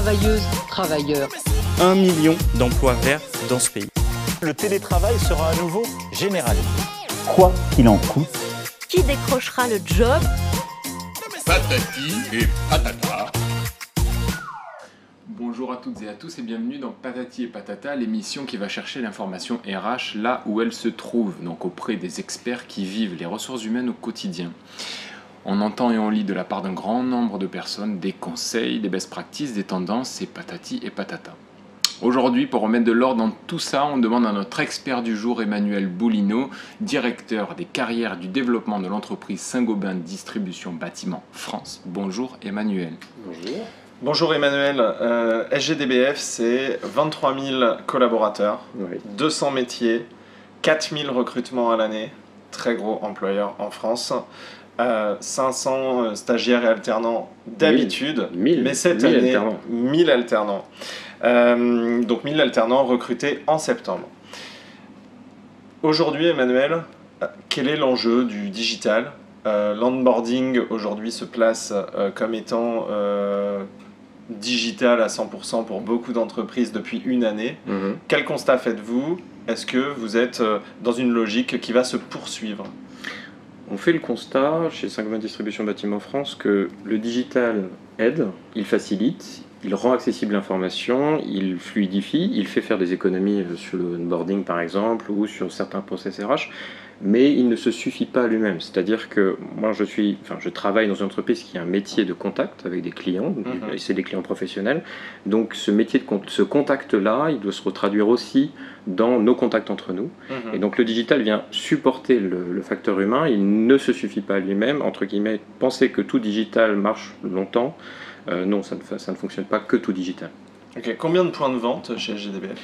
travailleuses, travailleurs. Un million d'emplois verts dans ce pays. Le télétravail sera à nouveau généralisé. Quoi qu'il en coûte. Qui décrochera le job? Patati et patata. Bonjour à toutes et à tous et bienvenue dans Patati et Patata, l'émission qui va chercher l'information RH là où elle se trouve, donc auprès des experts qui vivent les ressources humaines au quotidien. On entend et on lit de la part d'un grand nombre de personnes des conseils, des best practices, des tendances et patati et patata. Aujourd'hui, pour remettre de l'ordre dans tout ça, on demande à notre expert du jour, Emmanuel Boulino, directeur des carrières du développement de l'entreprise Saint-Gobain Distribution Bâtiment France. Bonjour Emmanuel. Bonjour. Bonjour Emmanuel, euh, SGDBF c'est 23 000 collaborateurs, 200 métiers, 4 000 recrutements à l'année, très gros employeur en France. 500 euh, stagiaires et alternants d'habitude, mais cette année, 1000 alternants. Euh, donc 1000 alternants recrutés en septembre. Aujourd'hui, Emmanuel, quel est l'enjeu du digital? Euh, L'onboarding aujourd'hui se place comme étant digital à 100% pour beaucoup d'entreprises depuis une année. Mhm. Quel constat faites-vous? Est-ce que vous êtes dans une logique qui va se poursuivre? On fait le constat chez 520 Distribution Bâtiment France que le digital aide, il facilite, il rend accessible l'information, il fluidifie, il fait faire des économies sur le onboarding par exemple ou sur certains process RH, mais il ne se suffit pas à lui-même. C'est-à-dire que moi, je, suis, enfin, je travaille dans une entreprise qui a un métier de contact avec des clients, mhm. et c'est des clients professionnels. Donc ce métier de ce contact-là, il doit se retraduire aussi dans nos contacts entre nous. Mhm. Et donc le digital vient supporter le, facteur humain, il ne se suffit pas à lui-même. Entre guillemets, penser que tout digital marche longtemps, euh, non, ça ne, ça ne fonctionne pas que tout digital. Ok, combien de points de vente chez GDBF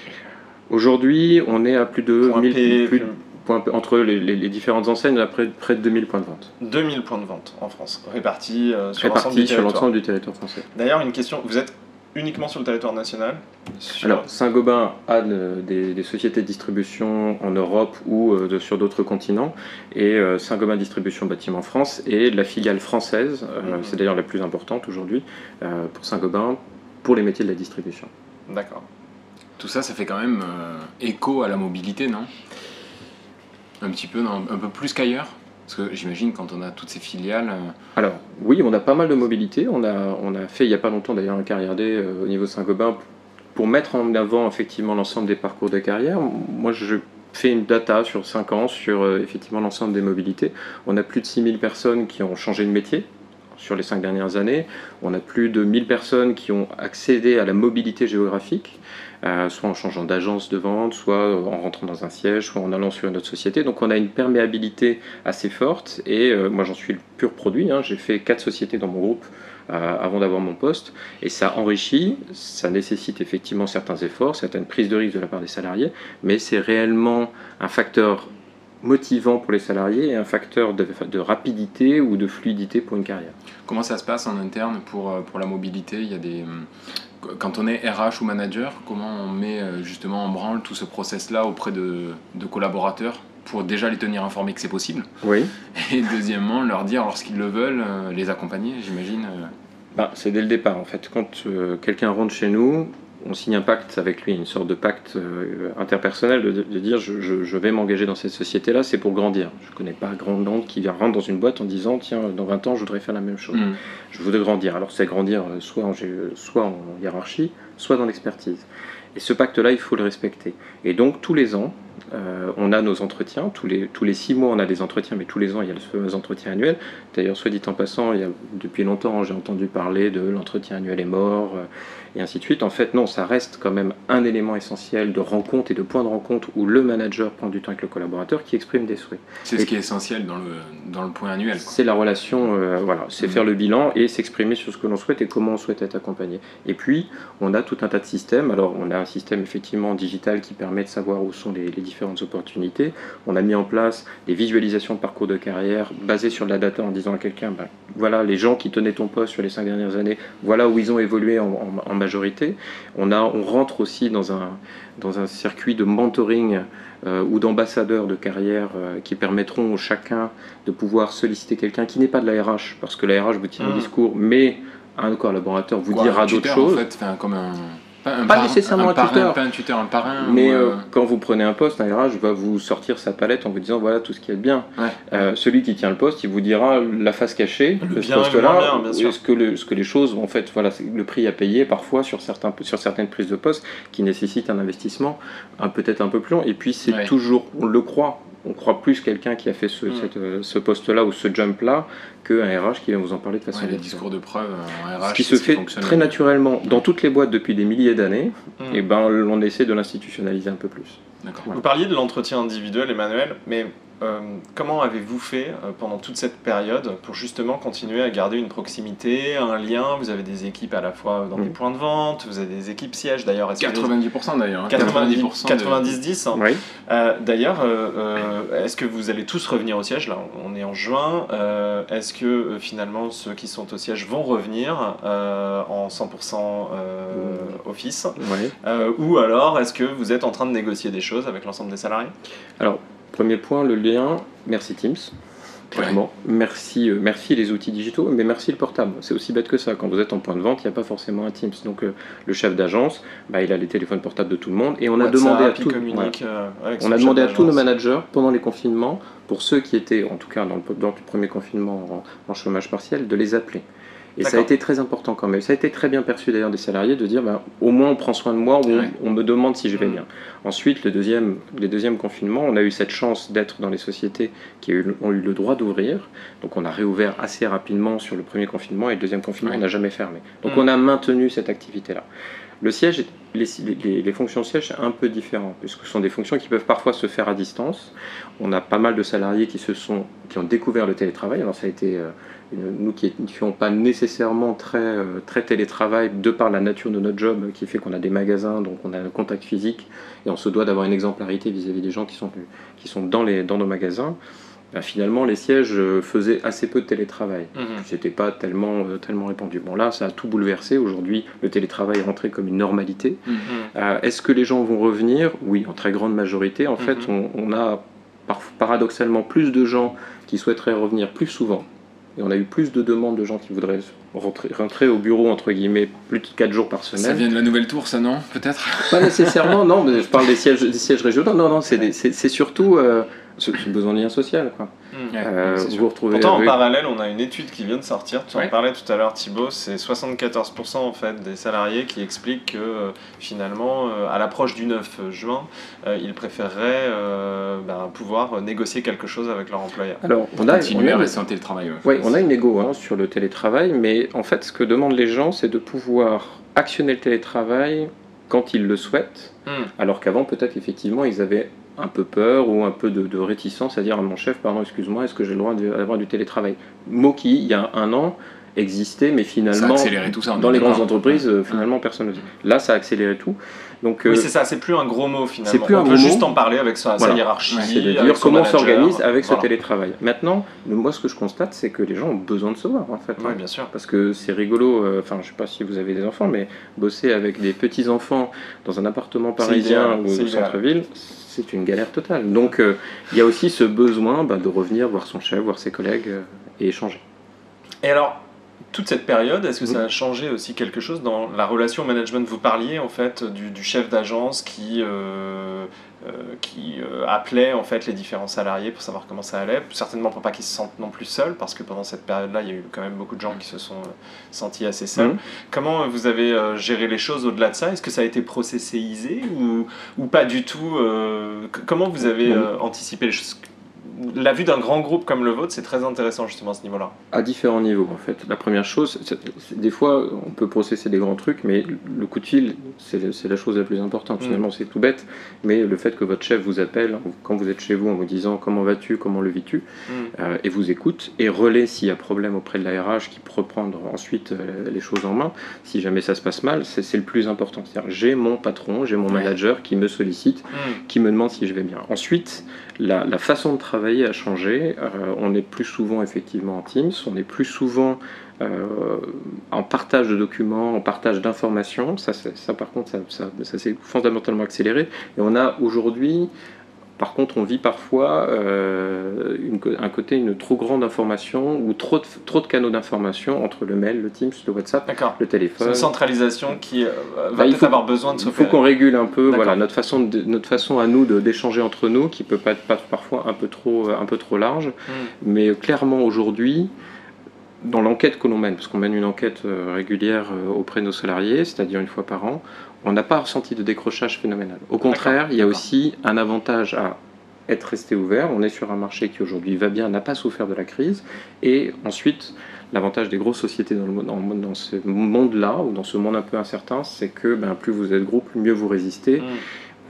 Aujourd'hui, on est à plus de 1000, plus, entre les, différentes enseignes, à près, près de 2000 points de vente. 2000 points de vente en France, répartis euh, sur l'ensemble du, territoire français. D'ailleurs, une question, vous êtes uniquement sur le territoire national Alors, Saint-Gobain a des, sociétés de distribution en Europe ou euh, sur d'autres continents, et euh, Saint-Gobain Distribution Bâtiment France est la filiale française, mhm. c'est d'ailleurs la plus importante aujourd'hui pour Saint-Gobain, pour les métiers de la distribution. D'accord. Tout ça, ça fait quand même écho à la mobilité, non? Un petit peu, un peu plus qu'ailleurs parce que j'imagine quand on a toutes ces filiales. Euh, Alors oui, on a pas mal de mobilité. On a, on a fait il n'y a pas longtemps d'ailleurs un carrière D euh, au niveau Saint-Gobain pour mettre en avant effectivement l'ensemble des parcours de carrière. Moi, je fais une data sur 5 ans sur euh, effectivement l'ensemble des mobilités. On a plus de 6000 personnes qui ont changé de métier sur les 5 dernières années. On a plus de 1000 personnes qui ont accédé à la mobilité géographique. Euh, soit en changeant d'agence de vente, soit en rentrant dans un siège, soit en allant sur une autre société. Donc on a une perméabilité assez forte et euh, moi j'en suis le pur produit. Hein. J'ai fait quatre sociétés dans mon groupe euh, avant d'avoir mon poste et ça enrichit, ça nécessite effectivement certains efforts, certaines prises de risque de la part des salariés, mais c'est réellement un facteur motivant pour les salariés et un facteur de, de, rapidité ou de fluidité pour une carrière. Comment ça se passe en interne pour, pour la mobilité? Il y a des, quand on est RH ou manager, comment on met euh, justement en branle tout ce process-là auprès de, collaborateurs pour déjà les tenir informés que c'est possible? Oui. Et deuxièmement, leur dire lorsqu'ils le veulent, euh, les accompagner, j'imagine. Euh. Bah, c'est dès le départ en fait. Quand quelqu'un rentre chez nous, on signe un pacte avec lui, une sorte de pacte euh, interpersonnel de, dire je, vais m'engager dans cette société-là, c'est pour grandir. Je ne connais pas grand monde qui rentre dans une boîte en disant tiens, dans 20 ans, je voudrais faire la même chose. Mm. Je voudrais grandir. Alors c'est grandir euh, soit en, soit en hiérarchie, soit dans l'expertise. Et ce pacte-là, il faut le respecter. Et donc tous les ans, euh, on a nos entretiens, tous les, tous les six mois on a des entretiens, mais tous les ans il y a le fameux entretien annuel. D'ailleurs, soit dit en passant, il y a, depuis longtemps j'ai entendu parler de l'entretien annuel est mort, et ainsi de suite. En fait, non, ça reste quand même un élément essentiel de rencontre et de point de rencontre où le manager prend du temps avec le collaborateur qui exprime des souhaits. C'est ce qui est essentiel dans le, dans le point annuel. C'est la relation, euh, voilà, c'est mmh. faire le bilan et s'exprimer sur ce que l'on souhaite et comment on souhaite être accompagné. Et puis, on a tout un tas de systèmes. Alors, on a un système effectivement digital qui permet de savoir où sont les, les différents opportunités. On a mis en place des visualisations de parcours de carrière basées sur la data en disant à quelqu'un, ben, voilà les gens qui tenaient ton poste sur les cinq dernières années, voilà où ils ont évolué en, majorité. On, a, on rentre aussi dans un, dans un circuit de mentoring euh, ou d'ambassadeurs de carrière euh, qui permettront au chacun de pouvoir solliciter quelqu'un qui n'est pas de la RH, parce que la RH vous tient un mmh. discours, mais un collaborateur vous Quoi, dira d'autres choses. En fait, enfin, comme un. Pas, un Pas parrain- nécessairement un parrain, tuteur. Pas un tuteur, un parrain. Mais ou, euh, euh, quand vous prenez un poste, un RH va vous sortir sa palette en vous disant voilà tout ce qui est bien. Ouais. Euh, celui qui tient le poste, il vous dira la face cachée Le de ce poste-là, ce que, le- ce que les choses, en fait, voilà, c'est le prix à payer parfois sur, certains, sur certaines prises de poste qui nécessitent un investissement peut-être un peu plus long. Et puis c'est Ouais. toujours, on le croit, on croit plus quelqu'un qui a fait ce, Mm. cette, euh, ce poste-là ou ce jump-là qu'un RH qui vient vous en parler de façon ouais, les discours de preuve euh, en RH. Ce qui se fait très naturellement dans toutes les boîtes depuis des milliers d'années, Mm. et ben on essaie de l'institutionnaliser un peu plus. Vous parliez de l'entretien individuel, Emmanuel, mais comment avez-vous fait euh, pendant toute cette période pour justement continuer à garder une proximité, un lien? Vous avez des équipes à la fois dans des Mm. points de vente, vous avez des équipes sièges d'ailleurs. Est-ce que les- 90% d'ailleurs. hein, 90 90% de- 90-10. hein. Oui. Euh, D'ailleurs, euh, euh, est-ce que vous allez tous revenir au siège? Là, on est en juin. Euh, est-ce que euh, finalement ceux qui sont au siège vont revenir euh, en 100% euh, office? Euh, Ou alors est-ce que vous êtes en train de négocier des choses avec l'ensemble des salariés? Alors, premier point, le lien, merci Teams. Clairement. Merci, euh, merci les outils digitaux, mais merci le portable. C'est aussi bête que ça. Quand vous êtes en point de vente, il n'y a pas forcément un Teams. Donc euh, le chef d'agence, bah, il a les téléphones portables de tout le monde et on a WhatsApp, demandé à tout. euh, On a demandé à tous nos managers pendant les confinements, pour ceux qui étaient, en tout cas dans le, dans le premier confinement en, en chômage partiel, de les appeler. Et ça a été très important quand même. Ça a été très bien perçu d'ailleurs des salariés de dire bah, au moins on prend soin de moi, ou on, Ouais. on me demande si je vais Mm. bien. Ensuite, le deuxième, les deuxièmes confinements, on a eu cette chance d'être dans les sociétés qui ont eu, le droit d'ouvrir. Donc on a réouvert assez rapidement sur le premier confinement et le deuxième confinement, Ouais. on n'a jamais fermé. Donc Mm. on a maintenu cette activité-là. Le siège, les, les- les fonctions de siège, c'est un peu différent, puisque ce sont des fonctions qui peuvent parfois se faire à distance. On a pas mal de salariés qui, se sont, qui ont découvert le télétravail. Alors ça a été, euh, nous qui ne faisons pas nécessairement très, euh, très télétravail, de par la nature de notre job, qui fait qu'on a des magasins, donc on a un contact physique, et on se doit d'avoir une exemplarité vis-à-vis des gens qui sont, qui sont dans, les, dans nos magasins. Ben, finalement, les sièges euh, faisaient assez peu de télétravail. Mhm. C'était pas tellement, euh, tellement répandu. Bon, là, ça a tout bouleversé. Aujourd'hui, le télétravail est rentré comme une normalité. Mhm. Euh, Est-ce que les gens vont revenir? Oui, en très grande majorité. En fait, Mhm. on, on a par- paradoxalement plus de gens qui souhaiteraient revenir plus souvent. Et on a eu plus de demandes de gens qui voudraient rentrer, rentrer au bureau, entre guillemets, plus de 4 jours par Ça semaine. vient de la nouvelle tour, ça non? Peut-être? Pas nécessairement, non, mais je parle des sièges, des sièges régionaux. Non, non, c'est surtout euh, ce, ce besoin de lien social. Quoi. Mhm. Euh, vous retrouvez Pourtant, en parallèle, on a une étude qui vient de sortir. Tu en parlais tout à l'heure, Thibaut. C'est 74% en fait des salariés qui expliquent que euh, finalement, euh, à l'approche du 9 juin, ils préféreraient euh, ben, pouvoir négocier quelque chose avec leur employeur. Alors, on a, Continuer on à rester en télétravail. ouais. Oui, on a une égo hein, sur le télétravail, mais en fait, ce que demandent les gens, c'est de pouvoir actionner le télétravail quand ils le souhaitent, Hmm. alors qu'avant, peut-être, effectivement, ils avaient un peu peur ou un peu de, de réticence à dire à mon chef, pardon, excuse-moi, est-ce que j'ai le droit d'avoir du télétravail? Mot qui, il y a un an, existait, mais Ça a finalement, accéléré tout ça. dans les grandes entreprises, euh, finalement, personne ne le dit. Là, ça a accéléré tout. Donc, Oui, euh, c'est ça, c'est plus un gros mot finalement. c'est plus on un peut juste mot. en parler avec sa, hiérarchie. c'est de avec dire son comment on s'organise avec ce télétravail. Maintenant, le- moi, ce que je constate, c'est que les gens ont besoin de se voir, en fait. Oui, hein. bien sûr. Parce que c'est rigolo, euh, enfin je sais pas si vous avez des enfants, mais bosser avec des petits-enfants dans un appartement parisien ou au centre-ville, c'est une galère totale. Donc euh, il y a aussi ce besoin bah, de revenir voir son chef, voir ses collègues euh, et échanger. Et alors, toute cette période, est-ce que ça a changé aussi quelque chose dans la relation au management? Vous parliez en fait du, du chef d'agence qui, euh, qui euh, appelait en fait les différents salariés pour savoir comment ça allait, certainement pour pas qu'ils se sentent non plus seuls, parce que pendant cette période-là, il y a eu quand même beaucoup de gens qui se sont euh, sentis assez seuls. Mhm. Comment vous avez euh, géré les choses au-delà de ça? Est-ce que ça a été processéisé ou, ou pas du tout euh, Comment vous avez euh, anticipé les choses? La vue d'un grand groupe comme le vôtre, c'est très intéressant justement à ce niveau-là. À différents niveaux en fait. La première chose, des fois on peut processer des grands trucs, mais le coup de fil, c'est la chose la plus importante. Mm. Finalement c'est tout bête, mais le fait que votre chef vous appelle quand vous êtes chez vous en vous disant comment vas-tu, comment le vis-tu, Mm. euh, et vous écoute et relaie s'il y a problème auprès de la RH qui peut prendre ensuite euh, les choses en main. Si jamais ça se passe mal, c'est le plus important. C'est-à-dire j'ai mon patron, j'ai mon Ouais. manager qui me sollicite, Mm. qui me demande si je vais bien. Ensuite, la, façon de travailler a changé. Euh, on est plus souvent effectivement en Teams, on est plus souvent euh, en partage de documents, en partage d'informations. Ça, ça, par contre, ça- ça s'est fondamentalement accéléré. Et on a aujourd'hui Par contre, on vit parfois euh, une un côté, une trop grande information ou trop de, trop de canaux d'information entre le mail, le Teams, le WhatsApp, le C'est téléphone. une centralisation qui euh, va Bah, peut-être avoir besoin de Il faut qu'on régule un peu voilà, notre, façon de- notre façon à nous d'échanger entre nous, qui peut pas être parfois un peu trop, un peu trop large. Hmm. Mais euh, clairement, aujourd'hui, dans l'enquête que l'on mène, parce qu'on mène une enquête euh, régulière euh, auprès de nos salariés, c'est-à-dire une fois par an, on n'a pas ressenti de décrochage phénoménal. Au contraire, il y a aussi un avantage à être resté ouvert. On est sur un marché qui aujourd'hui va bien, n'a pas souffert de la crise. Et ensuite, l'avantage des grosses sociétés dans, le, mo- dans, dans ce monde-là, ou dans ce monde un peu incertain, c'est que ben, plus vous êtes gros, plus mieux vous résistez. Hmm.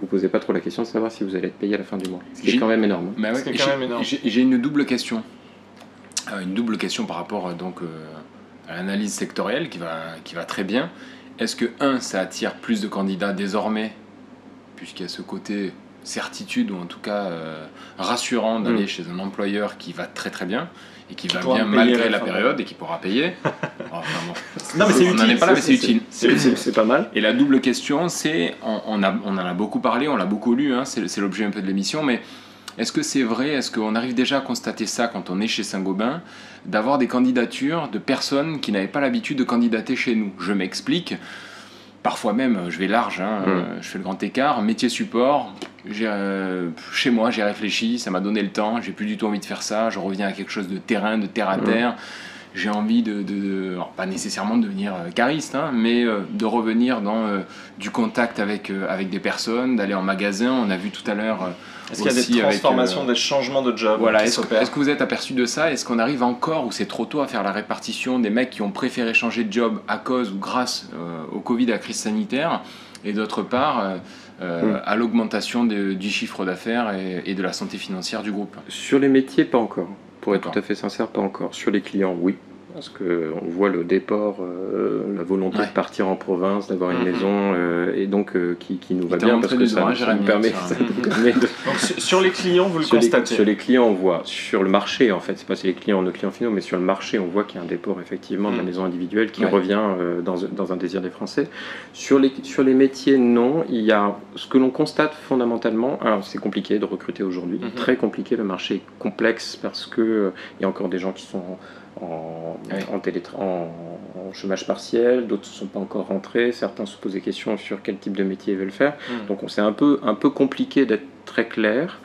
Vous ne posez pas trop la question de savoir si vous allez être payé à la fin du mois. Ce qui est J'ai- quand même énorme. Bah ouais, quand j'ai- même énorme. J'ai j'ai une double question. Euh, une double question par rapport euh, donc euh, à l'analyse sectorielle qui va, qui va très bien. Est-ce que, un, ça attire plus de candidats désormais, puisqu'il y a ce côté certitude, ou en tout cas euh, rassurant d'aller Mm. chez un employeur qui va très très bien, et qui, Qui va bien malgré la période, et qui pourra payer Enfin, bon. Non, mais c'est On n'en utile. est pas là, mais c'est utile. C'est pas mal. Et la double question, c'est, on, on a- on en a beaucoup parlé, on l'a beaucoup lu, hein, c'est l'objet un peu de l'émission, mais est-ce que c'est vrai, est-ce qu'on arrive déjà à constater ça quand on est chez Saint-Gobain, d'avoir des candidatures de personnes qui n'avaient pas l'habitude de candidater chez nous? Je m'explique. Parfois même, je vais large, hein, Mm. euh, je fais le grand écart, métier support, euh, chez moi j'ai réfléchi, ça m'a donné le temps, j'ai plus du tout envie de faire ça, je reviens à quelque chose de terrain, de terre à Mm. terre, j'ai envie de, de- de- alors, pas nécessairement de devenir euh, cariste, hein, mais euh, de revenir dans euh, du contact avec, euh, avec des personnes, d'aller en magasin, on a vu tout à l'heure... Est-ce qu'il y a des avec, transformations, euh, des changements de job voilà, qui est-ce s'opèrent est-ce que vous êtes aperçu de ça? Est-ce qu'on arrive encore, ou c'est trop tôt, à faire la répartition des mecs qui ont préféré changer de job à cause ou grâce euh, au Covid, à la crise sanitaire, et d'autre part, euh, euh, Mm. à l'augmentation du chiffre d'affaires et, et de la santé financière du groupe? Sur les métiers, pas encore. Pour être tout à fait sincère, pas encore. Sur les clients, oui. Parce qu'on voit le déport, euh, la volonté Ouais. de partir en province, d'avoir une Mhm. maison, euh, et donc euh, qui, qui nous va bien parce que ça, nous permet, ça. ça nous permet de, Donc sur les clients, vous le sur, les, constatez. sur les clients, on voit, sur le marché en fait, c'est pas sur les clients, nos clients finaux, mais sur le marché, on voit qu'il y a un déport effectivement de la Mm. maison individuelle qui Ouais. revient euh, dans, dans un désir des Français. Sur les, sur les métiers, non. Il y a ce que l'on constate fondamentalement. Alors c'est compliqué de recruter aujourd'hui, Mhm. très compliqué. Le marché est complexe parce que euh, il y a encore des gens qui sont en, Ouais. en, télétra- en- en chômage partiel, d'autres ne sont pas encore rentrés, certains se posent des questions sur quel type de métier ils veulent faire. Mm. Donc on- c'est un peu, un peu compliqué d'être très clair.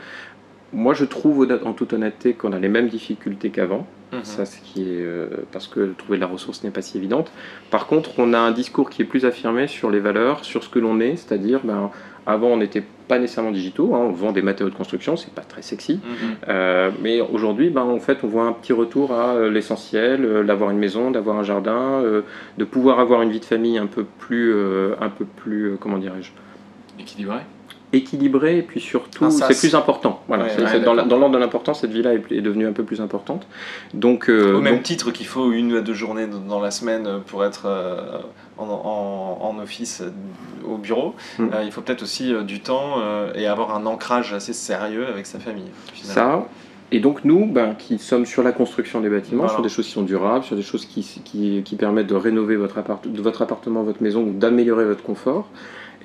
Moi je trouve en toute honnêteté qu'on a les mêmes difficultés qu'avant. Mhm. Ça, ce qui est euh, parce que trouver de la ressource n'est pas si évidente. Par contre, on a un discours qui est plus affirmé sur les valeurs, sur ce que l'on est, c'est-à-dire, ben, avant, on n'était pas nécessairement digitaux, hein, on vend des matériaux de construction, c'est pas très sexy. Mhm. Euh, mais aujourd'hui, ben, en fait, on voit un petit retour à euh, l'essentiel, euh, d'avoir une maison, d'avoir un jardin, de pouvoir avoir une vie de famille un peu plus, un peu plus, comment dirais-je, équilibré et puis surtout c'est plus important. Voilà, Ouais, dans l'ordre de l'importance, cette vie-là est, est devenue un peu plus importante. Donc, euh, Au même donc- titre qu'il faut une à deux journées dans la semaine pour être euh, en, en- en office euh, au bureau, Mm. euh, il faut peut-être aussi euh, du temps euh, et avoir un ancrage assez sérieux avec sa famille. finalement. Ça, et donc nous, ben, qui sommes sur la construction des bâtiments, Voilà. sur des choses qui sont durables, sur des choses qui, qui, qui permettent de rénover votre, appart votre appartement, votre maison, ou d'améliorer votre confort,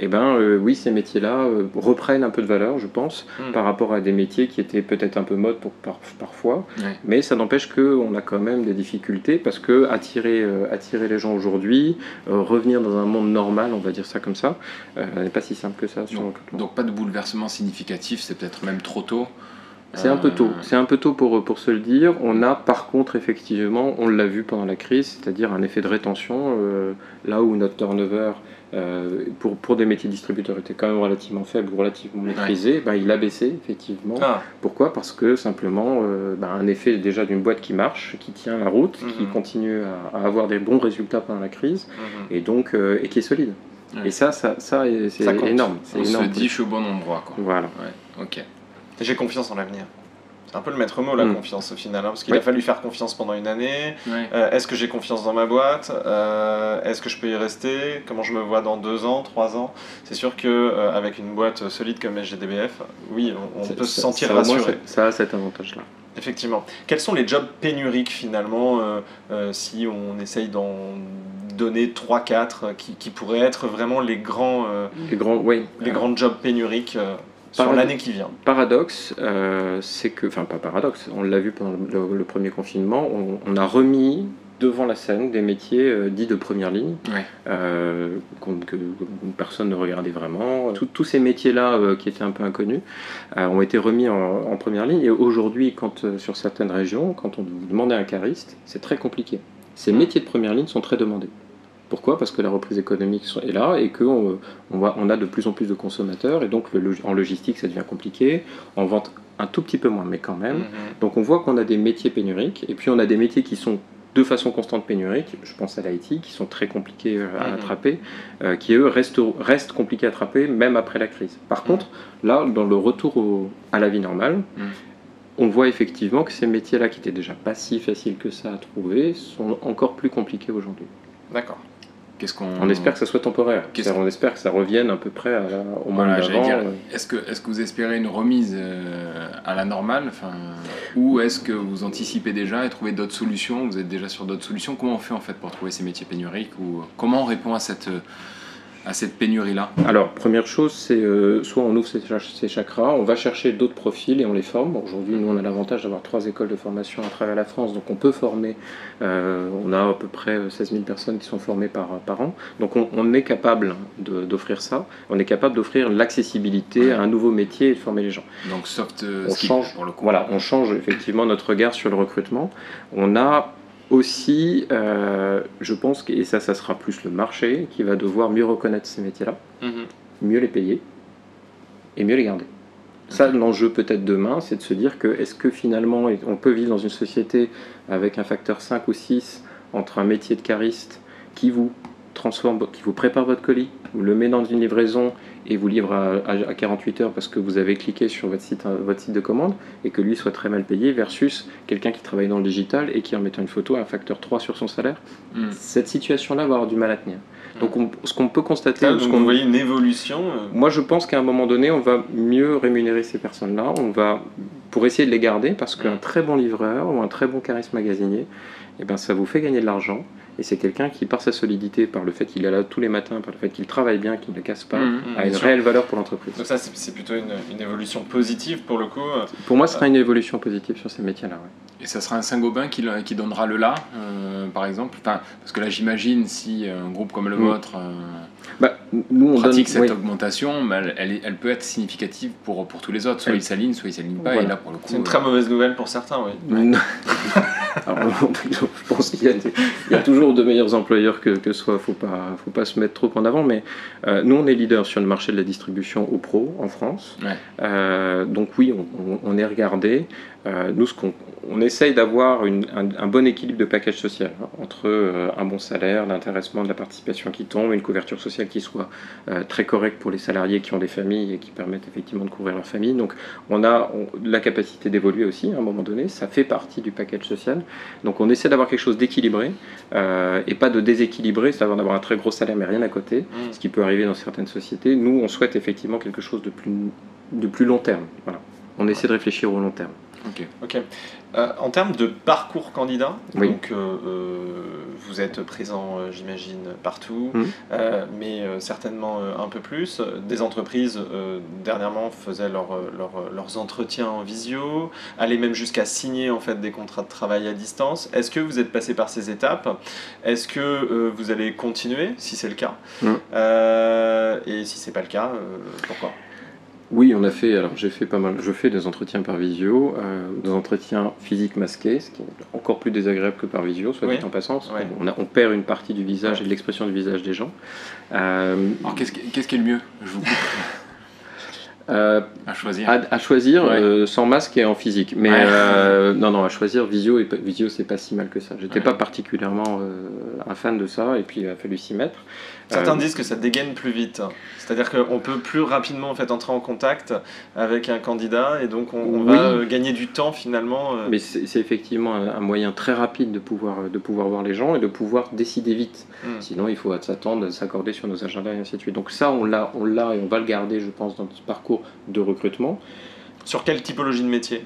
et ben euh, oui, ces métiers-là euh, reprennent un peu de valeur, je pense, Mm. par rapport à des métiers qui étaient peut-être un peu mode pour, par- parfois, Ouais. mais ça n'empêche qu'on a quand même des difficultés, parce que attirer, euh, attirer les gens aujourd'hui, euh, revenir dans un monde normal, on va dire ça comme ça, n'est pas si simple que ça sur donc, donc pas de bouleversement significatif, c'est peut-être même trop tôt. C'est un peu tôt, Euh, c'est un peu tôt pour, pour se le dire. On a par contre effectivement, on l'a vu pendant la crise, c'est-à-dire un effet de rétention, euh, là où notre turnover euh, pour, pour des métiers distributeurs était quand même relativement faible ou relativement maîtrisé, ben, il a baissé effectivement. Ah, Pourquoi? Parce que simplement euh, ben, un effet déjà d'une boîte qui marche, qui tient la route, qui Mhm. continue à, à avoir des bons résultats pendant la crise mhm. et donc euh, et qui est solide. Ouais. Et ça, ça, ça c'est énorme. On se énorme. dit, je suis au bon endroit. Quoi. Voilà. Ouais, ok. J'ai confiance en l'avenir. C'est un peu le maître mot, la Mm. confiance au final, hein, parce qu'il Oui. a fallu faire confiance pendant une année. Euh, Est-ce que j'ai confiance dans ma boîte? Euh, Est-ce que je peux y rester? Comment je me vois dans deux ans, trois ans? C'est sûr que euh, avec une boîte solide comme SGDBF, oui, on, peut se sentir rassuré. ça- a cet avantage-là. Effectivement. Quels sont les jobs pénuriques finalement, euh, si on essaye d'en donner 3-4 qui, qui pourraient être vraiment les grands, Les grands, oui. les grands jobs pénuriques Sur l'année qui vient. Paradoxe, euh, c'est que, enfin pas paradoxe, on l'a vu pendant le, le premier confinement, on, on a remis devant la scène des métiers euh, dits de première ligne, Ouais. euh, que, que personne ne regardait vraiment. Tout- tous ces métiers-là qui étaient un peu inconnus ont été remis en, en première ligne. Et aujourd'hui, quand sur certaines régions, quand on vous demandait un cariste, c'est très compliqué. Ces métiers de première ligne sont très demandés. Pourquoi? Parce que la reprise économique est là et qu'on on voit- on a de plus en plus de consommateurs et donc le en logistique ça devient compliqué, en vente un tout petit peu moins mais quand même. Mhm. Donc on voit qu'on a des métiers pénuriques et puis on a des métiers qui sont de façon constante pénuriques, je pense à l'IT, qui sont très compliqués euh, à Mhm. attraper, euh, qui eux restent, restent compliqués à attraper même après la crise. Par Mhm. contre, là, dans le retour au- à la vie normale, on voit effectivement que ces métiers-là, qui étaient déjà pas si faciles que ça à trouver, sont encore plus compliqués aujourd'hui. D'accord. Qu'est-ce qu'on. On espère que ça soit temporaire. Qu'est-ce On espère que ça revienne à peu près à au Voilà, j'allais d'avant. euh. est-ce que, est que vous espérez une remise euh, à la normale enfin, Ou est-ce que vous anticipez déjà et trouvez d'autres solutions Vous êtes déjà sur d'autres solutions? Comment on fait en fait pour trouver ces métiers pénuriques ou Comment on répond à cette, euh, à cette pénurie-là Alors, première chose, c'est euh, soit on ouvre ces, chak- ces chakras, on va chercher d'autres profils et on les forme. Aujourd'hui, nous, on a l'avantage d'avoir trois écoles de formation à travers la France, donc on peut former. euh, on a à peu près 16 000 personnes qui sont formées par, par an. Donc, on, on est capable d'offrir ça. On est capable d'offrir l'accessibilité à un nouveau métier et de former les gens. Donc soft euh, on change, pour le coup. voilà, on change effectivement notre regard sur le recrutement. On a aussi, euh, je pense, que- et ça, ça sera plus le marché qui va devoir mieux reconnaître ces métiers-là Mhm. mieux les payer et mieux les garder. Ça, l'enjeu peut-être demain, c'est de se dire que est-ce que finalement on peut vivre dans une société avec un facteur 5 ou 6 entre un métier de cariste qui vous transforme, qui vous prépare votre colis, vous le met dans une livraison et vous livre à, à- à 48 heures parce que vous avez cliqué sur votre site, euh, votre site de commande et que lui soit très mal payé versus quelqu'un qui travaille dans le digital et qui en mettant une photo a un facteur 3 sur son salaire. Mm. Cette situation-là va avoir du mal à tenir. Donc on- ce qu'on peut constater, Ah, ce donc qu'on voyez une évolution. euh, moi, je pense qu'à un moment donné, on va mieux rémunérer ces personnes-là. On va pour essayer de les garder parce qu'un très bon livreur ou un très bon charisme magasinier, eh ben, ça vous fait gagner de l'argent. Et c'est quelqu'un qui, par sa solidité, par le fait qu'il est là tous les matins, par le fait qu'il travaille bien, qu'il ne casse pas, Mhm. a bien une sûr. réelle valeur pour l'entreprise. Donc ça, c'est plutôt une, une évolution positive pour le coup. euh, Pour moi, ce sera une évolution positive sur ces métiers-là. ouais. Et ça sera un Saint-Gobain qui, qui donnera le là, euh, par exemple? Enfin, Parce que là, j'imagine, si un groupe comme le Mm. vôtre euh, Bah, nous, on pratique donne, cette oui. augmentation, elle, elle peut être significative pour, pour tous les autres. Soit Elle- ils s'alignent, soit ils s'alignent pas. Voilà. Et là, pour le coup, C'est une euh, très mauvaise nouvelle pour certains, oui. Alors, je pense qu'il y, a y toujours de meilleurs employeurs que, que soi, faut pas, faut pas se mettre trop en avant, mais euh, nous on est leader sur le marché de la distribution au pro en France. Ouais. Euh, donc oui, on, on- on est regardé. Euh, nous, ce qu'on on essaye d'avoir un, un bon équilibre de package social hein, entre euh, un bon salaire, l'intéressement, de la participation qui tombe, une couverture sociale qui soit euh, très correcte pour les salariés qui ont des familles et qui permettent effectivement de couvrir leur famille. Donc on a on- la capacité d'évoluer aussi à un moment donné, ça fait partie du package social. Donc on essaie d'avoir quelque chose d'équilibré euh, et pas de déséquilibré, c'est-à-dire d'avoir un très gros salaire mais rien à côté, Mm. ce qui peut arriver dans certaines sociétés. Nous, on souhaite effectivement quelque chose de plus, de plus long terme. Voilà. On essaie de réfléchir au long terme. Ok. Ok. Euh, en termes de parcours candidat, Oui. donc euh, euh, vous êtes présent, j'imagine, partout, Mhm. mais certainement un peu plus. Des entreprises dernièrement faisaient leur, leur- leurs entretiens en visio, allaient même jusqu'à signer en fait des contrats de travail à distance. Est-ce que vous êtes passé par ces étapes? Est-ce que vous allez continuer, si c'est le cas? Mhm. Et si c'est pas le cas, pourquoi? Oui, on a fait. Alors j'ai fait pas mal. Je fais des entretiens par visio, euh, des entretiens physiques masqués, ce qui est encore plus désagréable que par visio, soit Oui. dit en passant. Ouais. a- on perd une partie du visage Ouais. et de l'expression du visage des gens. Euh, Alors, qu'est-ce qui, est le mieux? Je vous coupe euh, à choisir. À, à choisir Ouais. euh, sans masque et en physique. Mais Ouais. euh, non, non, à choisir visio et visio, c'est pas si mal que ça. J'étais Ouais. pas particulièrement euh, un fan de ça et puis il a fallu s'y mettre. Certains Euh, disent que ça dégaine plus vite. C'est-à-dire qu'on peut plus rapidement en fait, entrer en contact avec un candidat et donc on, on Oui. va euh, gagner du temps finalement. euh. Mais c'est effectivement un, un moyen très rapide de pouvoir, de pouvoir voir les gens et de pouvoir décider vite. Mm. Sinon, il faut s'attendre, s'accorder sur nos agendas et ainsi de suite. Donc ça, on l'a, on l'a et on va le garder, je pense, dans ce parcours de recrutement. Sur quelle typologie de métier?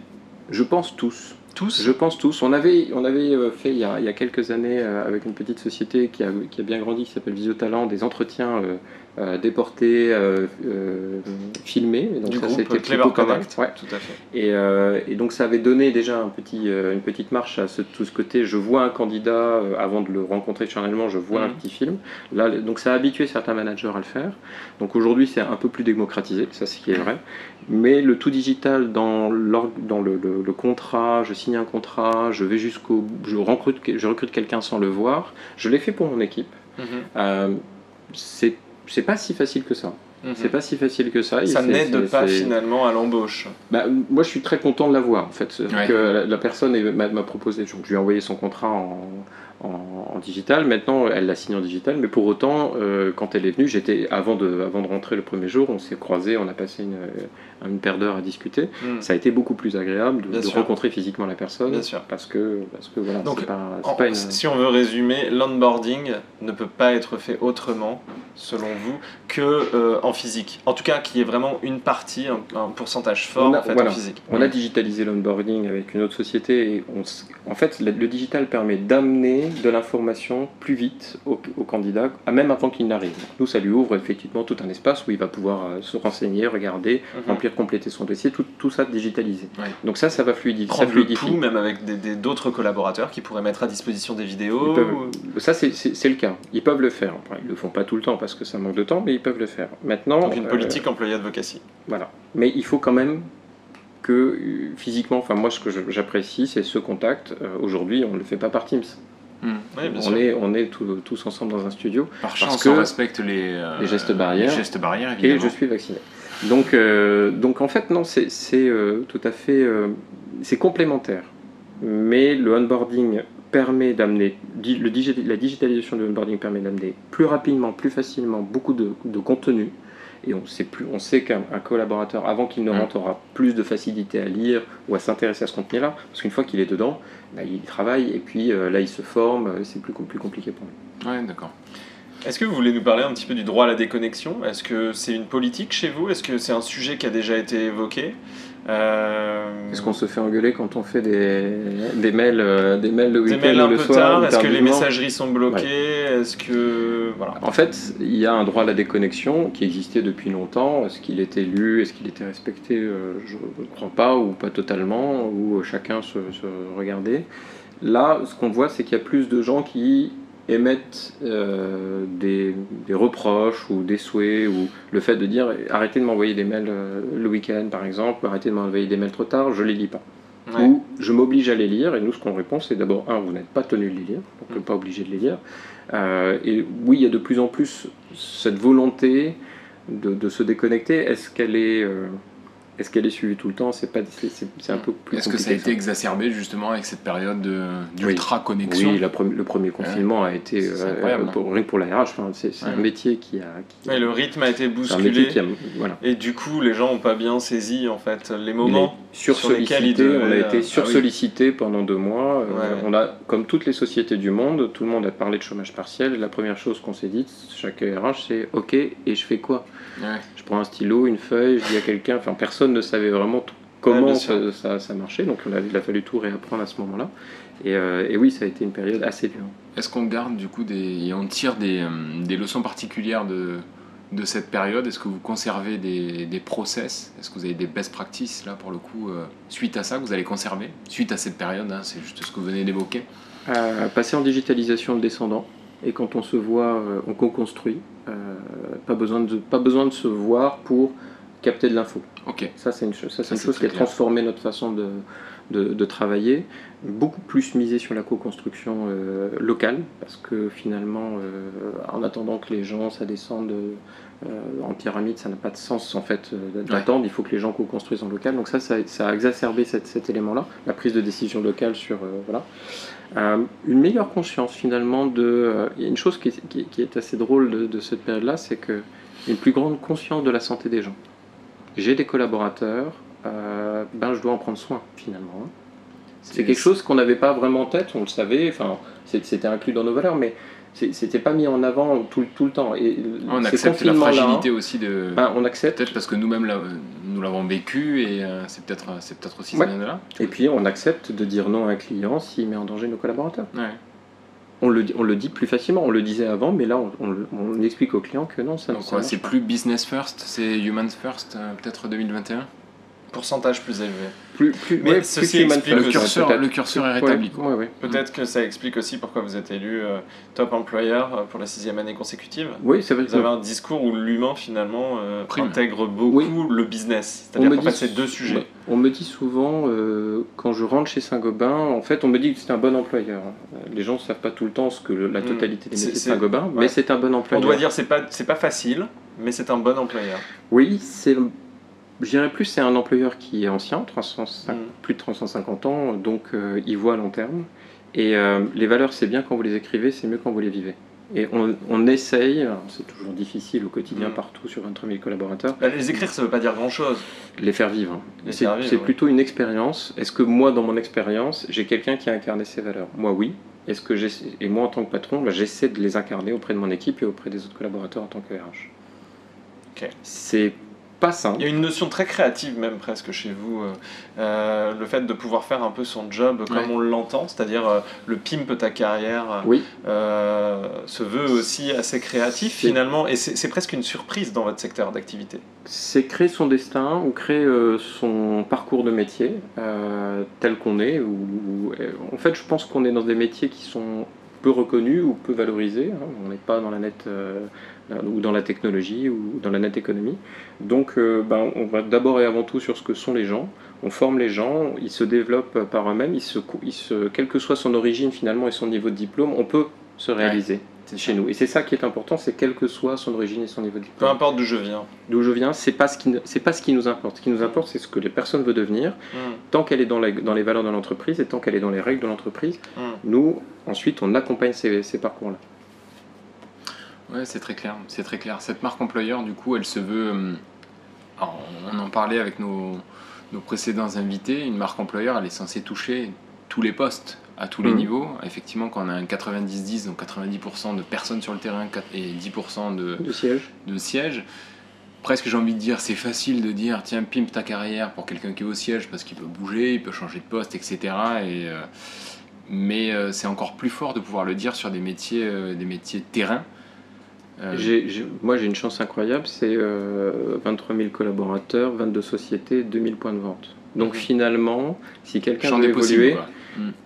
Je pense tous. Tous? Je pense tous. On avait, on avait euh, fait il y, a, il y a quelques années euh, avec une petite société qui a, qui a bien grandi, qui s'appelle Visio Talent, des entretiens euh, déportés, euh, euh, filmés. Donc Du ça, c'était plutôt pas mal. Ouais. Tout à fait. Et, euh, et donc ça avait donné déjà un petit, euh, une petite marche à ce, tout ce côté. Je vois un candidat avant de le rencontrer charnellement, je vois un Mhm. petit film. Là, donc ça a habitué certains managers à le faire. Donc aujourd'hui c'est un peu plus démocratisé, ça c'est ce qui est vrai. Mais le tout digital dans, le, le- le contrat, je signe un contrat, je vais jusqu'au, je recrute, je recrute quelqu'un sans le voir. Je l'ai fait pour mon équipe. Mhm. Euh, c'est c'est pas si facile que ça. Mhm. C'est pas si facile que ça. Ça n'aide pas finalement à l'embauche. bah, moi, je suis très content de l'avoir. En fait, Ouais. que la, la personne m'a m'a proposé. Donc, je lui ai envoyé son contrat en, en- en digital. Maintenant, elle l'a signé en digital. Mais pour autant, euh, quand elle est venue, j'étais avant de, avant de rentrer le premier jour, on s'est croisés, on a passé une, une paire d'heures à discuter. Mhm. Ça a été beaucoup plus agréable de, de rencontrer physiquement la personne. Bien sûr. Parce que, parce que voilà, Donc, c'est pas, c'est En- pas une. Si on veut résumer, l'onboarding ne peut pas être fait autrement, selon vous, que euh, en physique. En tout cas, qu'il y ait vraiment une partie, un, un pourcentage fort a- en, fait, voilà. en physique. On a digitalisé l'onboarding avec une autre société et on en fait le digital permet d'amener de l'information plus vite au, au candidat, même avant qu'il n'arrive. Nous, ça lui ouvre effectivement tout un espace où il va pouvoir euh, se renseigner, regarder, Mhm. remplir, compléter son dossier, tout, tout ça digitalisé. Donc ça, ça va fluidifier. Ça Prendre le fluidifie. pouls, même avec d'autres collaborateurs qui pourraient mettre à disposition des vidéos. Ça, c'est- le cas. Ils peuvent le faire. Ils le font pas tout le temps parce que ça manque de temps, mais ils peuvent le faire. Maintenant, Donc une euh, politique employée advocacy. Voilà. Mais il faut quand même que euh, physiquement, enfin moi ce que j'apprécie, c'est ce contact. Euh, Aujourd'hui, on ne le fait pas par Teams. Oui, bien on est, on est tous- tous ensemble dans un studio Par chance, que on respecte les, euh, les gestes barrières. les gestes barrières, et je suis vacciné. Donc, euh, donc en fait, non, c'est euh, tout à fait, c'est complémentaire. Mais le onboarding permet d'amener, digi- la digitalisation du onboarding permet d'amener plus rapidement, plus facilement beaucoup de, de contenu. Et on sait, plus, on sait qu'un un collaborateur, avant qu'il ne Mm. rentre, aura plus de facilité à lire ou à s'intéresser à ce contenu-là. Parce qu'une fois qu'il est dedans, bah, il travaille et puis euh, là, il se forme. euh, C'est plus, plus compliqué pour lui. Ouais, d'accord. Est-ce que vous voulez nous parler un petit peu du droit à la déconnexion? Est-ce que c'est une politique chez vous? Est-ce que c'est un sujet qui a déjà été évoqué? Est-ce qu'on se fait engueuler quand on fait des, des mails, euh, des mails le Des week-end mails ou un le peu soir tard Est-ce que les messageries sont bloquées Est-ce que. Voilà. En fait, il y a un droit à la déconnexion qui existait depuis longtemps. Est-ce qu'il était lu Est-ce qu'il était respecté Euh, Je ne crois pas, ou pas totalement, ou chacun se, se regardait. Là, ce qu'on voit, c'est qu'il y a plus de gens qui émettent euh, des, des reproches ou des souhaits, ou le fait de dire arrêtez de m'envoyer des mails euh, le week-end, par exemple, arrêtez de m'envoyer des mails trop tard, je les lis pas. Ouais. ou je m'oblige à les lire. Et nous, ce qu'on répond, c'est d'abord, un, vous n'êtes pas tenu de les lire, donc Mm. pas obligé de les lire. Euh, et oui, il y a de plus en plus cette volonté de, de se déconnecter. Est-ce qu'elle est, est-ce qu'elle est suivie tout le temps C'est pas, c'est, un peu plus Est-ce que ça a été ça. exacerbé justement avec cette période de- d'ultra-connexion Oui, la pre- le premier confinement a été C'est euh, hein. pour, rien que pour la RH. enfin, c'est, un métier qui a, qui- Ouais, le rythme a été c'est un métier bousculé. qui a, voilà. Et du coup, les gens n'ont pas bien saisi en fait les moments. sur lesquels sursollicité, devait, on a euh, été ah oui. sursollicité pendant deux mois. Euh. On a, comme toutes les sociétés du monde, tout le monde a parlé de chômage partiel. La première chose qu'on s'est dit, chaque RH, c'est OK, et je fais quoi? Ouais. Je prends un stylo, une feuille, je dis à quelqu'un. Enfin, personne ne savait vraiment comment ça, sûr. ça, ça marchait. Donc, on a- il a fallu tout réapprendre à ce moment-là. Et, euh, et oui, ça a été une période assez dure. Est-ce qu'on garde du coup des. et on tire des, euh, des leçons particulières de, de cette période? Est-ce que vous conservez des, des process? Est-ce que vous avez des best practices là pour le coup euh, suite à ça que vous allez conserver Suite à cette période, hein, c'est juste ce que vous venez d'évoquer. Euh, passer en digitalisation le descendant. Et quand on se voit, euh, on co-construit. Euh, pas, besoin de, pas besoin de se voir pour capter de l'info. Ok. Ça, c'est une, chose- ça, Ça, une chose qui a transformé notre façon de, de, de travailler. Beaucoup plus misé sur la co-construction euh, locale, parce que finalement, euh, en attendant que les gens, ça descende euh, en pyramide, ça n'a pas de sens en fait d'attendre. Il faut que les gens co-construisent en local. Donc ça, ça, ça a exacerbé cette- cet élément-là, la prise de décision locale sur voilà. Une meilleure conscience finalement de. Il y a une chose qui est assez drôle de, de cette période-là, c'est que une plus grande conscience de la santé des gens. J'ai des collaborateurs, euh, ben je dois en prendre soin finalement. C'est quelque chose qu'on n'avait pas vraiment en tête, on le savait, enfin c'était inclus dans nos valeurs, mais c'était pas mis en avant tout, tout le temps. Et On accepte la fragilité aussi de. ben, on accepte. Peut-être parce que nous-mêmes là, nous l'avons vécu et euh, c'est peut-être c'est peut-être aussi Ouais. année-là. Et puis on accepte de dire non à un client s'il met en danger nos collaborateurs. Ouais. on le, dit- on le dit plus facilement, on le disait avant, mais là on, on le- on explique aux clients que non, ça ne c'est plus business first, c'est human first, euh, peut-être 2021 Pourcentage plus élevé. plus, plus, Mais ouais, ceci plus explique le curseur, peut-être. le curseur est rétabli. ouais, ouais. Peut-être que ça explique aussi pourquoi vous êtes élu euh, top employeur euh, pour la sixième année consécutive. Oui, c'est vrai. Vous avez un discours où l'humain finalement euh, intègre beaucoup Oui. le business. On C'est-à-dire me qu'en fait deux sujets. On me dit souvent, euh, quand je rentre chez Saint-Gobain, en fait, on me dit que c'est un bon employeur. Les gens ne savent pas tout le temps ce que le- la Mm. totalité des C'est- métiers de Saint-Gobain, mais c'est un bon On employeur. doit dire c'est pas c'est pas facile, mais c'est un bon employeur. Oui, c'est. Je dirais plus, c'est un employeur qui est ancien, 305 Mm. plus de 350 ans, donc euh, il voit à long terme. Et euh, les valeurs, c'est bien quand vous les écrivez, c'est mieux quand vous les vivez. Et on, on essaye, alors c'est toujours difficile au quotidien Mm. partout sur 23 000 collaborateurs, Bah, les écrire ça veut pas dire grand chose. les faire vivre. hein. C'est ouais. plutôt une expérience. Est-ce que moi, dans mon expérience, j'ai quelqu'un qui a incarné ces valeurs? Moi, oui. Est-ce que et moi, en tant que patron, bah, j'essaie de les incarner auprès de mon équipe et auprès des autres collaborateurs en tant que RH. Ok. C'est pas simple. Il y a une notion très créative même presque chez vous, euh, euh, le fait de pouvoir faire un peu son job comme Ouais. on l'entend, c'est-à-dire euh, le pimp ta carrière Oui, euh, se veut aussi assez créatif finalement et c'est presque une surprise dans votre secteur d'activité. c'est créer son destin ou créer son parcours de métier tel qu'on est. Ou, ou- en fait, je pense qu'on est dans des métiers qui sont peu reconnus ou peu valorisés. hein. On n'est pas dans la net euh, ou dans la technologie ou dans la net économie. Donc, euh, ben, on va d'abord et avant tout sur ce que sont les gens. On forme les gens, ils se développent par eux-mêmes, ils se, cou- ils se, quelle que soit son origine finalement et son niveau de diplôme, on peut se réaliser chez nous. Et c'est ça qui est important, c'est quel que soit son origine et son niveau de Peu diplôme importe d'où je viens. d'où je viens, c'est pas ce qui c'est pas ce qui nous importe. Ce qui nous importe, c'est ce que les personnes veulent devenir, Hmm, tant qu'elle est dans, la- dans les valeurs de l'entreprise et tant qu'elle est dans les règles de l'entreprise. hmm. Nous, ensuite, on accompagne ces, ces parcours-là. Ouais, c'est très clair, c'est très clair. Cette marque employeur, du coup, elle se veut. hum, alors, on en parlait avec nos, nos précédents invités. Une marque employeur, elle est censée toucher tous les postes, à tous les Mhm. niveaux. Effectivement, quand on a un 90-10, donc 90% de personnes sur le terrain et 10% de, De siège. de siège. Presque j'ai envie de dire, c'est facile de dire tiens, pimpe ta carrière pour quelqu'un qui est au siège parce qu'il peut bouger, il peut changer de poste, etc. Et, euh, mais euh, c'est encore plus fort de pouvoir le dire sur des métiers, euh, des métiers de terrain. Euh, moi, j'ai une chance incroyable, c'est euh, 23 000 collaborateurs, 22 sociétés, 2000 points de vente. Donc Mhm. finalement, si quelqu'un veut des possibles.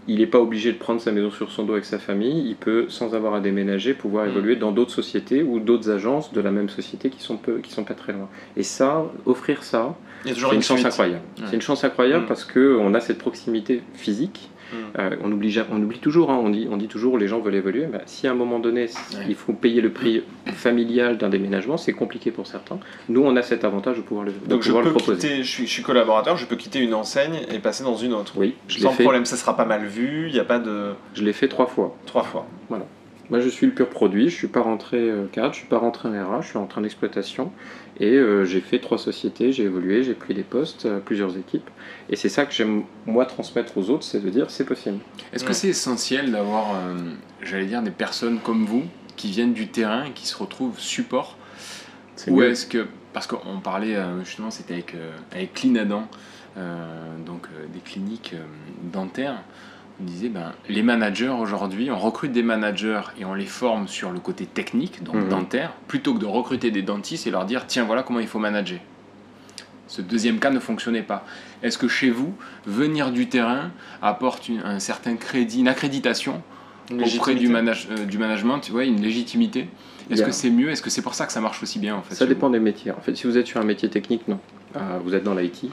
Il n'est pas obligé de prendre sa maison sur son dos avec sa famille, il peut, sans avoir à déménager, pouvoir Mm. évoluer dans d'autres sociétés ou d'autres agences de la même société qui sont, peu, qui sont pas très loin. Et ça, offrir ça, c'est une, une chance incroyable. Ouais. C'est une chance incroyable Mm. parce qu'on a cette proximité physique. Mm. Euh, on, oublie, ja- on oublie toujours, hein, on, dit, on dit toujours les gens veulent évoluer. Bah, si à un moment donné, il faut payer le prix familial d'un déménagement, c'est compliqué pour certains. Nous, on a cet avantage de pouvoir le, de Donc je peux le proposer. quitter, je suis, je suis collaborateur, je peux quitter une enseigne et passer dans une autre. Oui, je Sans fait, problème, ça sera pas mal vu, il n'y a pas de... je l'ai fait trois fois. Trois fois. Moi, je suis le pur produit. Je suis pas rentré euh, cadre, je suis pas rentré en RH, je suis en train d'exploitation. Et euh, j'ai fait trois sociétés, j'ai évolué, j'ai pris des postes, euh, plusieurs équipes. Et c'est ça que j'aime, moi, transmettre aux autres, c'est de dire c'est possible. Est-ce Ouais. que c'est essentiel d'avoir, euh, j'allais dire, des personnes comme vous qui viennent du terrain et qui se retrouvent support? Ou est-ce que, parce qu'on parlait justement, c'était avec, euh, avec Clinadan, euh, donc euh, des cliniques euh, dentaires, on disait, ben, les managers aujourd'hui, on recrute des managers et on les forme sur le côté technique, donc Mhm. dentaire, plutôt que de recruter des dentistes et leur dire, tiens, voilà comment il faut manager. Ce deuxième cas ne fonctionnait pas. Est-ce que chez vous, venir du terrain apporte une- un certain crédit, une accréditation Une auprès du, manage- euh, du management, tu vois, une légitimité? Il Est-ce que c'est mieux? Est-ce que c'est pour ça que ça marche aussi bien en fait Ça vous? dépend des métiers. En fait, si vous êtes sur un métier technique, non. Euh, vous êtes dans l'IT.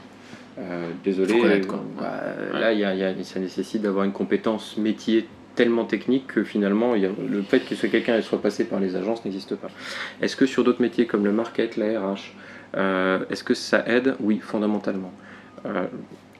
Euh, désolé. Quoi. euh, bah, Ouais. Là, il y a- il y a- ça nécessite d'avoir une compétence métier tellement technique que finalement, il y a- le fait que ce quelqu'un soit passé par les agences n'existe pas. Est-ce que sur d'autres métiers comme le market, la RH, euh, est-ce que ça aide? Oui, fondamentalement. Euh,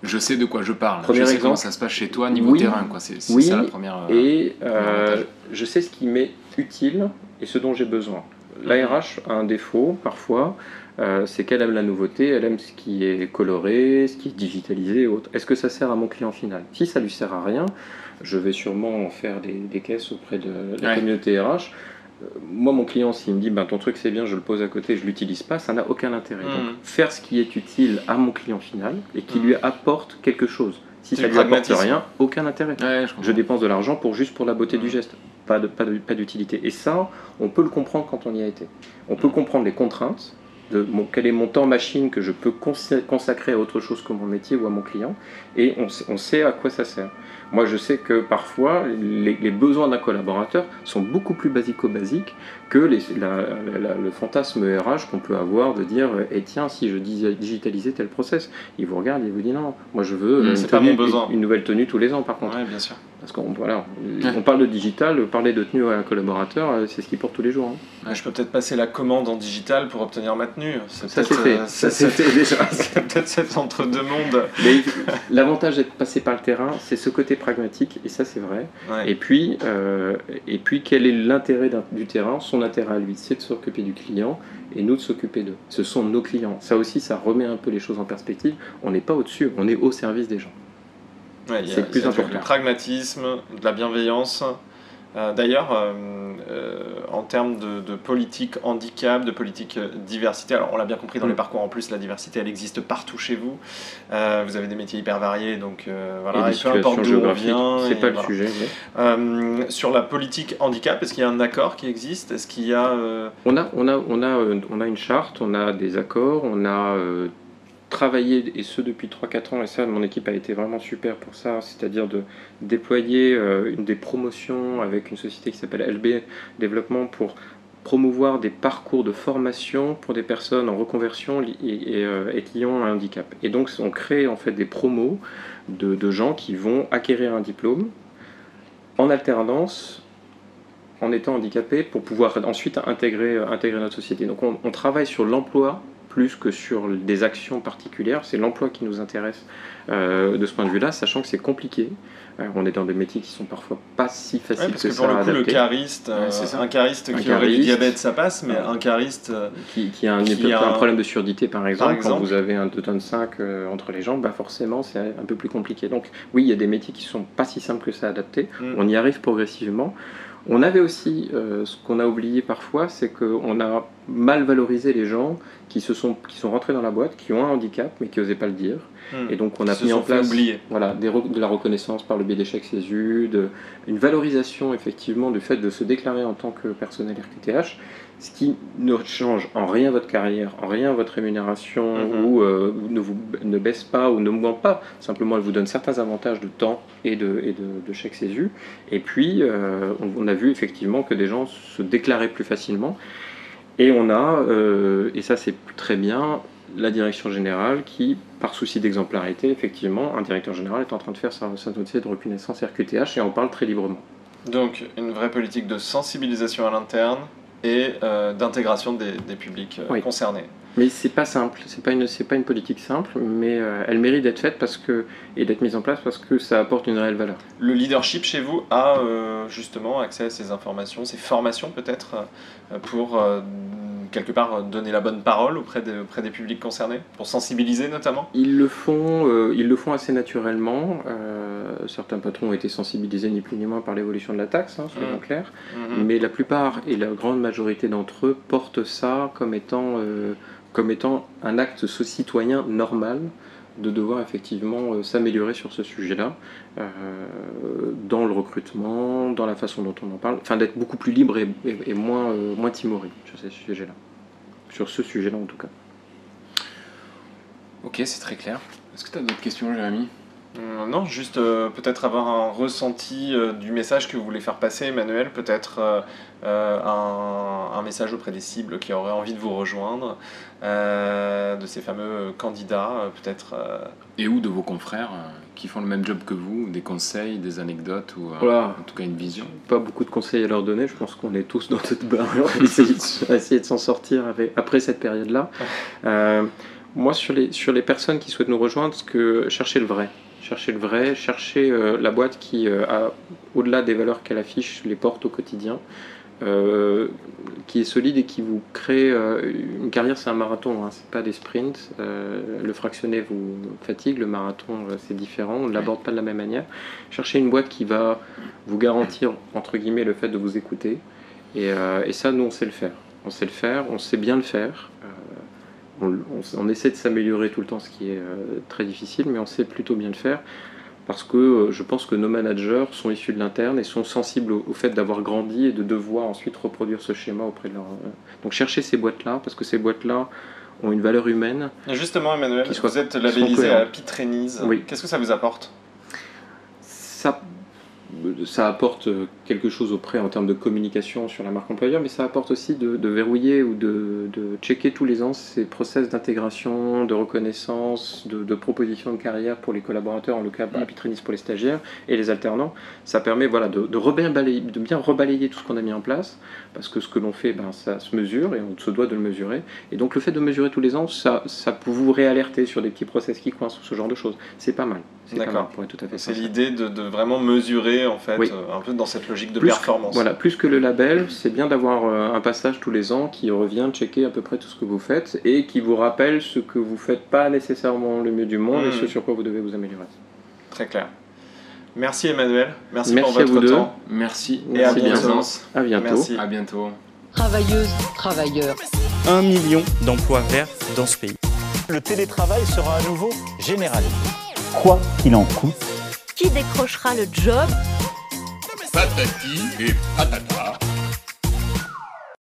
Je sais de quoi je parle. Premier je sais exemple. comment ça se passe chez toi niveau Oui. terrain. quoi. C'est c'est Oui. ça la première. Et euh, je sais ce qui m'est utile et ce dont j'ai besoin. L'ARH a un défaut parfois, euh, c'est qu'elle aime la nouveauté, elle aime ce qui est coloré, ce qui est digitalisé et autres. Est-ce que ça sert à mon client final? Si ça lui sert à rien, je vais sûrement en faire des, des caisses auprès de la Ouais. communauté RH. Euh, Moi, mon client, s'il me dit ben, ton truc c'est bien, je le pose à côté, je l'utilise pas, ça n'a aucun intérêt. Mhm. Donc, faire ce qui est utile à mon client final et qui Mhm. lui apporte quelque chose. Si ça lui apporte rien, aucun intérêt. Ouais, je dépense de l'argent pour juste pour la beauté du geste. pas, de, pas, de, pas d'utilité. Et ça, on peut le comprendre quand on y a été. On peut comprendre les contraintes, de mon, quel est mon temps machine que je peux consacrer à autre chose que mon métier ou à mon client, et on, on sait à quoi ça sert. Moi, je sais que parfois, les, les besoins d'un collaborateur sont beaucoup plus basico-basiques que les, la, la, le fantasme RH qu'on peut avoir de dire eh tiens, si je digitalisais tel process, il vous regarde et vous dit non, moi je veux Mmh, une, pas mon besoin. une nouvelle tenue tous les ans par contre. Ouais, bien sûr. Parce qu'on voilà, on parle de digital, parler de tenue à un collaborateur, euh, c'est ce qu'il porte tous les jours. hein. Ouais, je peux peut-être passer la commande en digital pour obtenir ma tenue. C'est Ça c'est fait, euh, ça c'est- fait déjà. c'est peut-être cet entre-deux mondes. Mais l'avantage d'être passé par le terrain, c'est ce côté pragmatique, et ça c'est vrai. Ouais. Et puis, euh, et puis quel est l'intérêt du terrain? Son intérêt à lui, c'est de s'occuper du client et nous de s'occuper d'eux. Ce sont nos clients. Ça aussi, ça remet un peu les choses en perspective. On n'est pas au-dessus, on est au service des gens. Ouais, C'est plus important. Du pragmatisme, de la bienveillance. Euh, D'ailleurs, euh, euh, en termes de, de politique handicap, de politique diversité, alors on l'a bien compris dans Mm. les parcours, en plus la diversité elle existe partout chez vous. Vous avez des métiers hyper variés, donc voilà, et peu importe d'où on vient. c'est pas voilà. le sujet. mais- sur la politique handicap, est-ce qu'il y a un accord qui existe? Est-ce qu'il y a. On a, on, a, on, a, on a une charte, on a des accords, on a travaillé, et ce depuis 3-4 ans, et ça, mon équipe a été vraiment super pour ça, c'est-à-dire de déployer euh, des promotions avec une société qui s'appelle LB Développement pour promouvoir des parcours de formation pour des personnes en reconversion et, et, euh, et qui ont un handicap. Et donc, on crée en fait des promos de, de gens qui vont acquérir un diplôme en alternance en étant handicapés pour pouvoir ensuite intégrer, intégrer notre société. Donc on, on travaille sur l'emploi plus que sur des actions particulières. C'est l'emploi qui nous intéresse euh, de ce point de vue-là, sachant que c'est compliqué. Euh, on est dans des métiers qui sont parfois pas si faciles ouais, parce que, que ça pour le coup, le cariste, euh, Ouais, un cariste Un qui aurait du cariste. diabète, ça passe, mais un cariste. euh, qui, qui a un, Qui un a un- problème de surdité par exemple, exemple. quand vous avez un 2 tonnes 5 euh, entre les jambes, bah forcément c'est un peu plus compliqué. Donc oui, il y a des métiers qui sont pas si simples que ça à adapter. Mm. On y arrive progressivement. On avait aussi, euh, ce qu'on a oublié parfois, c'est qu'on a mal valorisé les gens qui, se sont, qui sont rentrés dans la boîte, qui ont un handicap, mais qui n'osaient pas le dire. hmm, Et donc on a mis en place voilà, des de la reconnaissance par le biais d'échecs CESU, de, une valorisation effectivement du fait de se déclarer en tant que personnel RQTH, ce qui ne change en rien votre carrière, en rien votre rémunération, Mhm. ou euh, ne vous ne baisse pas ou ne ment pas. Simplement, elle vous donne certains avantages de temps et de, et de, de chèques CESU. Et puis, euh, on, on a vu effectivement que des gens se déclaraient plus facilement. Et on a, euh, et ça c'est très bien, la direction générale qui, par souci d'exemplarité, effectivement, un directeur général est en train de faire sa, sa dossier de reconnaissance RQTH et on parle très librement. Donc, une vraie politique de sensibilisation à l'interne et euh, d'intégration des, des publics euh, Oui. concernés. Mais c'est pas simple, c'est pas une, c'est pas une politique simple, mais euh, elle mérite d'être faite parce que et d'être mise en place parce que ça apporte une réelle valeur. Le leadership chez vous a euh, justement accès à ces informations, ces formations peut-être, pour quelque part donner la bonne parole auprès, des- auprès des publics concernés, pour sensibiliser notamment Ils le font, euh, ils le font assez naturellement. euh, certains patrons ont été sensibilisés ni plus ni moins par l'évolution de la taxe, hein, soyons Mm. clairs. Mhm. Mais la plupart et la grande majorité d'entre eux portent ça comme étant, euh, comme étant un acte citoyen normal de devoir effectivement euh, s'améliorer sur ce sujet-là, euh, dans le recrutement, dans la façon dont on en parle, enfin d'être beaucoup plus libre et, euh, moins timoré sur ces sujets-là. Sur ce sujet-là en tout cas. Ok, c'est très clair. Est-ce que tu as d'autres questions, Jérémy? Non, juste euh, peut-être avoir un ressenti euh, du message que vous voulez faire passer, Emmanuel, peut-être euh, euh, un, un message auprès des cibles qui auraient envie de vous rejoindre, euh, de ces fameux candidats, euh, peut-être. euh, Et ou de vos confrères euh, qui font le même job que vous, des conseils, des anecdotes ou euh, Voilà. en tout cas une vision Pas beaucoup de conseils à leur donner, je pense qu'on est tous dans cette barre, on va essayer de, essayer de s'en sortir avec- après cette période-là. Euh, moi, sur les, sur les personnes qui souhaitent nous rejoindre, ce que chercher le vrai. Chercher le vrai, chercher euh, la boîte qui, euh, a, au-delà des valeurs qu'elle affiche, les porte au quotidien, euh, qui est solide et qui vous crée une carrière, c'est un marathon, hein, c'est pas des sprints. Le fractionné vous fatigue, le marathon c'est différent, on ne l'aborde pas de la même manière. Cherchez une boîte qui va vous garantir entre guillemets le fait de vous écouter, et ça, nous on sait le faire. On sait le faire, on sait bien le faire. On, on- on essaie de s'améliorer tout le temps, ce qui est euh, très difficile, mais on sait plutôt bien le faire parce que euh, je pense que nos managers sont issus de l'interne et sont sensibles au, fait d'avoir grandi et de devoir ensuite reproduire ce schéma auprès de leur. euh, Donc cherchez ces boîtes-là, parce que ces boîtes-là ont une valeur humaine. Et Justement, Emmanuel, soit- vous êtes labellisé à Trainees. Oui. Qu'est-ce que ça vous apporte? Ça, ça apporte quelque chose auprès en termes de communication sur la marque employeur, mais ça apporte aussi de, de verrouiller ou de, de checker tous les ans ces process d'intégration, de reconnaissance, de, de proposition de carrière pour les collaborateurs, en le cas Trainees pour les stagiaires et les alternants. Ça permet voilà, de, rebalayer- de bien rebalayer tout ce qu'on a mis en place, parce que ce que l'on fait, ben, ça se mesure et on se doit de le mesurer. Et donc le fait de mesurer tous les ans, ça, ça peut vous réalerter sur des petits process qui coincent ou ce genre de choses. C'est pas mal. D'accord. mal, pour être tout à fait C'est l'idée de, de vraiment mesurer, en fait, Oui. euh, un peu dans cette logique de Plus- performance. Voilà, plus que le label, c'est bien d'avoir euh, un passage tous les ans qui revient checker à peu près tout ce que vous faites et qui vous rappelle ce que vous faites pas nécessairement le mieux du monde et ce sur quoi vous devez vous améliorer. Très clair. Merci Emmanuel. Merci, Merci pour à vous votre deux. temps. Merci. Et à Merci bientôt. présence. À bientôt. Merci. À bientôt. Travailleuses, travailleurs. Un million d'emplois verts dans ce pays. Le télétravail sera à nouveau généralisé. Quoi qu'il en coûte, Qui décrochera le job? Patati et patata.